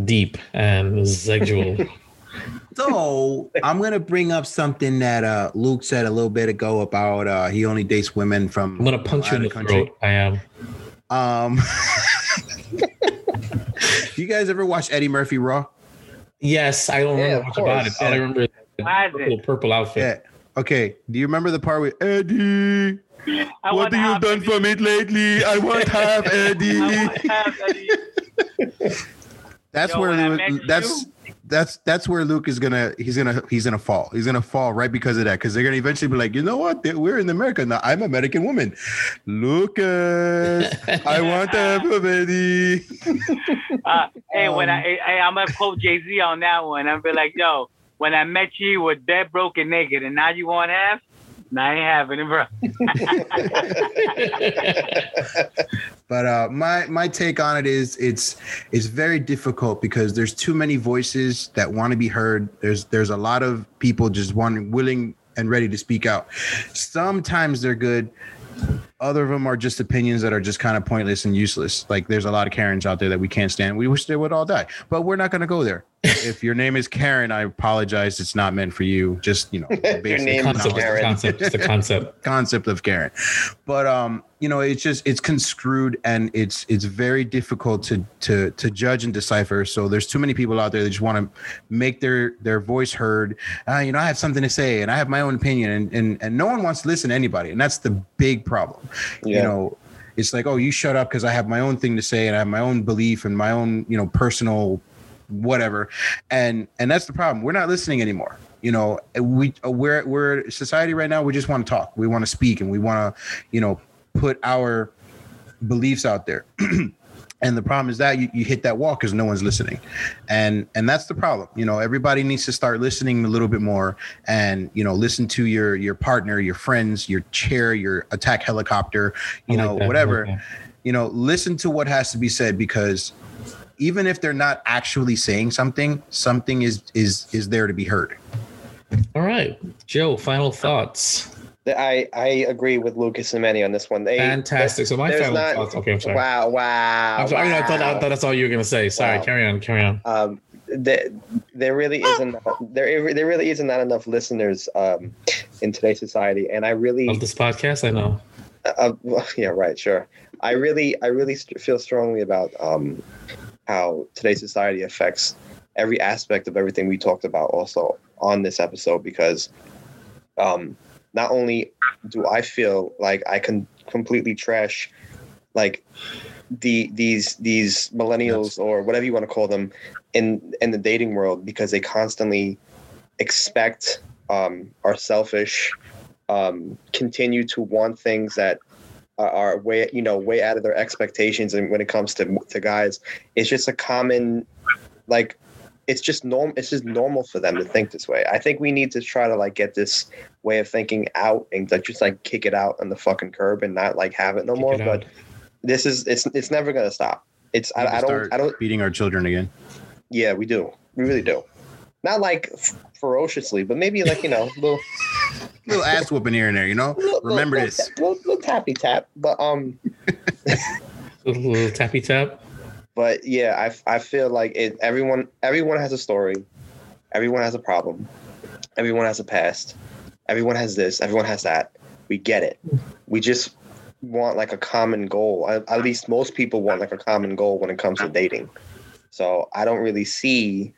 deep and sexual. *laughs* So I'm gonna bring up something that uh, Luke said a little bit ago about uh, he only dates women from. I'm gonna punch you in the of throat. I am. Um, *laughs* you guys ever watch Eddie Murphy Raw? Yes, I don't Yeah, remember of much about it. course. All I remember is the little purple outfit. Yeah. Okay. Do you remember the part with Eddie? I what have you done Eddie. for me lately? I want half *laughs* I want half Eddie. That's Yo, where when I Lu- met that's that's that's where Luke is gonna he's gonna he's gonna fall. He's gonna fall right because of that because they're gonna eventually be like, you know what? We're in America now. I'm an American woman. Lucas, I want Eddie. *laughs* Uh, hey, when Um, I, hey, I'm gonna quote Jay Z on that one. I'm be like, yo, when I met you, you were dead broke and naked, and now you want half? Having it, bro. *laughs* But uh, my my take on it is it's it's very difficult because there's too many voices that want to be heard. There's there's a lot of people just wanting willing and ready to speak out. Sometimes they're good. Other of them are just opinions that are just kind of pointless and useless. Like there's a lot of Karens out there that we can't stand. We wish they would all die, but we're not going to go there. If your name is Karen, I apologize. It's not meant for you. Just you know, *laughs* the basic name is Concept, knowledge just the Karen. concept, just the concept. *laughs* concept of Karen. But um, you know, it's just it's construed and it's it's very difficult to to to judge and decipher. So there's too many people out there that just want to make their their voice heard. Uh, you know, I have something to say and I have my own opinion, and and and no one wants to listen to anybody, and that's the big problem. You know. It's like, oh, you shut up because I have my own thing to say and I have my own belief and my own, you know, personal whatever. And and that's the problem. We're not listening anymore. You know we we're we're society right now we just want to talk. We want to speak and we want to you know put our beliefs out there. *clears throat* And the problem is that you, you hit that wall because no one's listening. And and that's the problem. You know everybody needs to start listening a little bit more and you know listen to your your partner your friends your chair your attack helicopter you like know that, whatever. like you know listen to what has to be said because even if they're not actually saying something something is is is there to be heard All right, Joe. Final thoughts. I I agree with Lucas and Manny on this one. They, Fantastic. So my final not- thoughts. Okay, I'm sorry. Wow! Wow! I'm sorry. I, thought, I thought that's all you were gonna say. Sorry. Wow. Carry on. Carry on. um, there, there really isn't there there really isn't not enough listeners um, in today's society, and I really Of this podcast, I know. uh, well, *laughs* yeah right sure I really, I really st- feel strongly about um, how today's society affects every aspect of everything we talked about also on this episode because um, not only do I feel like I can completely trash like the these these millennials or whatever you want to call them in in the dating world because they constantly expect um, are selfish um, continue to want things that are, are way you know way out of their expectations and when it comes to to guys it's just a common like it's just norm it's just normal for them to think this way. I think we need to try to like get this way of thinking out and like just like kick it out on the fucking curb and not like have it no Kick more it but this is it's it's never gonna stop. It's I, I don't i don't beating our children again. yeah we do. We really do not like ferociously but maybe like you know *laughs* little little ass whooping here and there, you know. little- Remember little, this. little, little tappy tap but um *laughs* A little tappy tap. but yeah i, I feel like it everyone everyone has a story. Everyone has a problem. Everyone has a past. Everyone has this. Everyone has that. We get it. We just want like a common goal. At, at least most people want like a common goal when it comes to dating. So i don't really see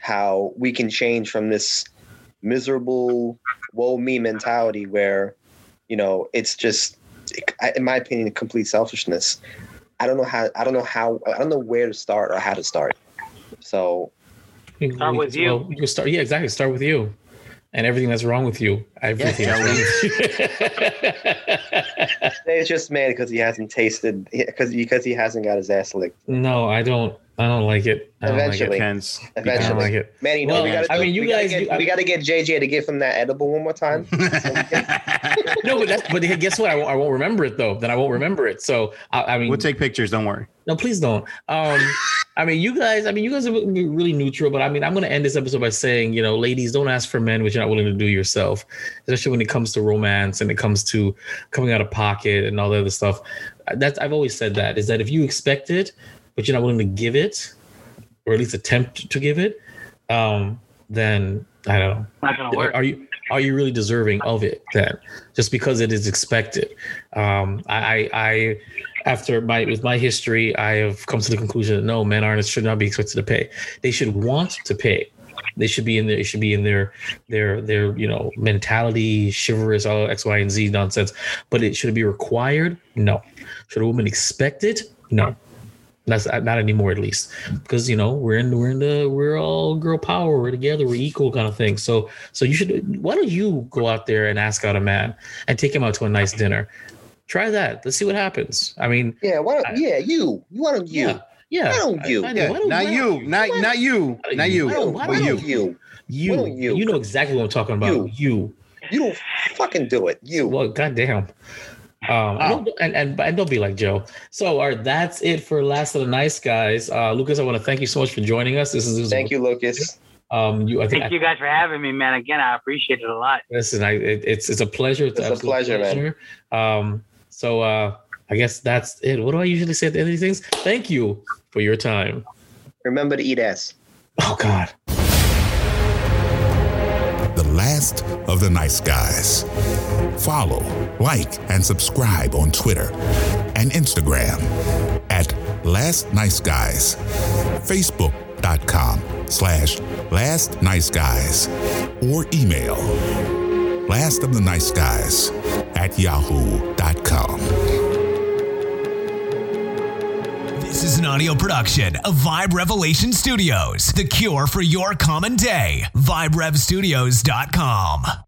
how we can change from this miserable woe me mentality where you know it's just in my opinion complete selfishness I don't know how I don't know how I don't know where to start or how to start. So Start with you. Well, you start. Yeah, exactly. Start with you, and everything that's wrong with you. Everything Yeah, that's wrong with you. *laughs* it's just mad because he hasn't tasted because because he hasn't got his ass licked. no, I don't. I don't like it. I don't Eventually. like it. Depends. I don't Eventually, like it. man, you know Well, we gotta. I mean, you we gotta guys get, do- we got to get JJ to give him that edible one more time. *laughs* No, but that's but guess what? I won't, I won't remember it though. Then I won't remember it. So I, I mean, We'll take pictures. Don't worry. no, please don't. Um, I mean, you guys. I mean, you guys are really neutral. But I mean, I'm going to end this episode by saying, you know, ladies, don't ask for men which you're not willing to do yourself, especially when it comes to romance and it comes to coming out of pocket and all the other stuff. That's I've always said that is that if you expect it, but you're not willing to give it, or at least attempt to give it, um, then I don't know. Not gonna work. Are you are you really deserving of it then? Just because it is expected. Um, I, I, I after my with my history, I have come to the conclusion that no, men aren't should not be expected to pay. They should want to pay. They should be in there. It should be in their their their you know mentality, chivalrous, all X, Y, and Z nonsense. But it should it be required? No. Should a woman expect it? No. That's uh, not anymore, at least, because you know we're in we're in the we're all girl power. We're together. We're equal, kind of thing. So so you should. Why don't you go out there and ask out a man and take him out to a nice dinner? Try that. Let's see what happens. I mean, yeah, why don't, I- yeah, you, you want to you, yeah, yeah. Why don't you? I- I- Yeah, why don't- not why you, don't not Why- not you, not you, Why don't- why why don't you. you, You, you? you know exactly what I'm talking about. You. You. you don't fucking do it, you. Well, goddamn. Um, Wow. and, and and don't be like Joe. So, all right, that's it for Last of the Nice Guys. Uh, Lucas, I want to thank you so much for joining us. This is this was- Thank you, Lucas. Um, you, I think Thank you guys for having me, man. Again, I appreciate it a lot. Listen, I it, it's it's a pleasure. It's, It's a absolute pleasure, man. Um, so uh, I guess that's it. What do I usually say at the end of these things? Thank you for your time. Remember to eat ass. Oh God. The last of the nice guys. Follow, like, and subscribe on Twitter and Instagram at Last Nice Guys. Facebook.com slash Last Nice Guys. Or email Last of the Nice Guys at yahoo.com. This is an audio production of Vibe Revelation Studios, the cure for your common day. VibeRevStudios.com.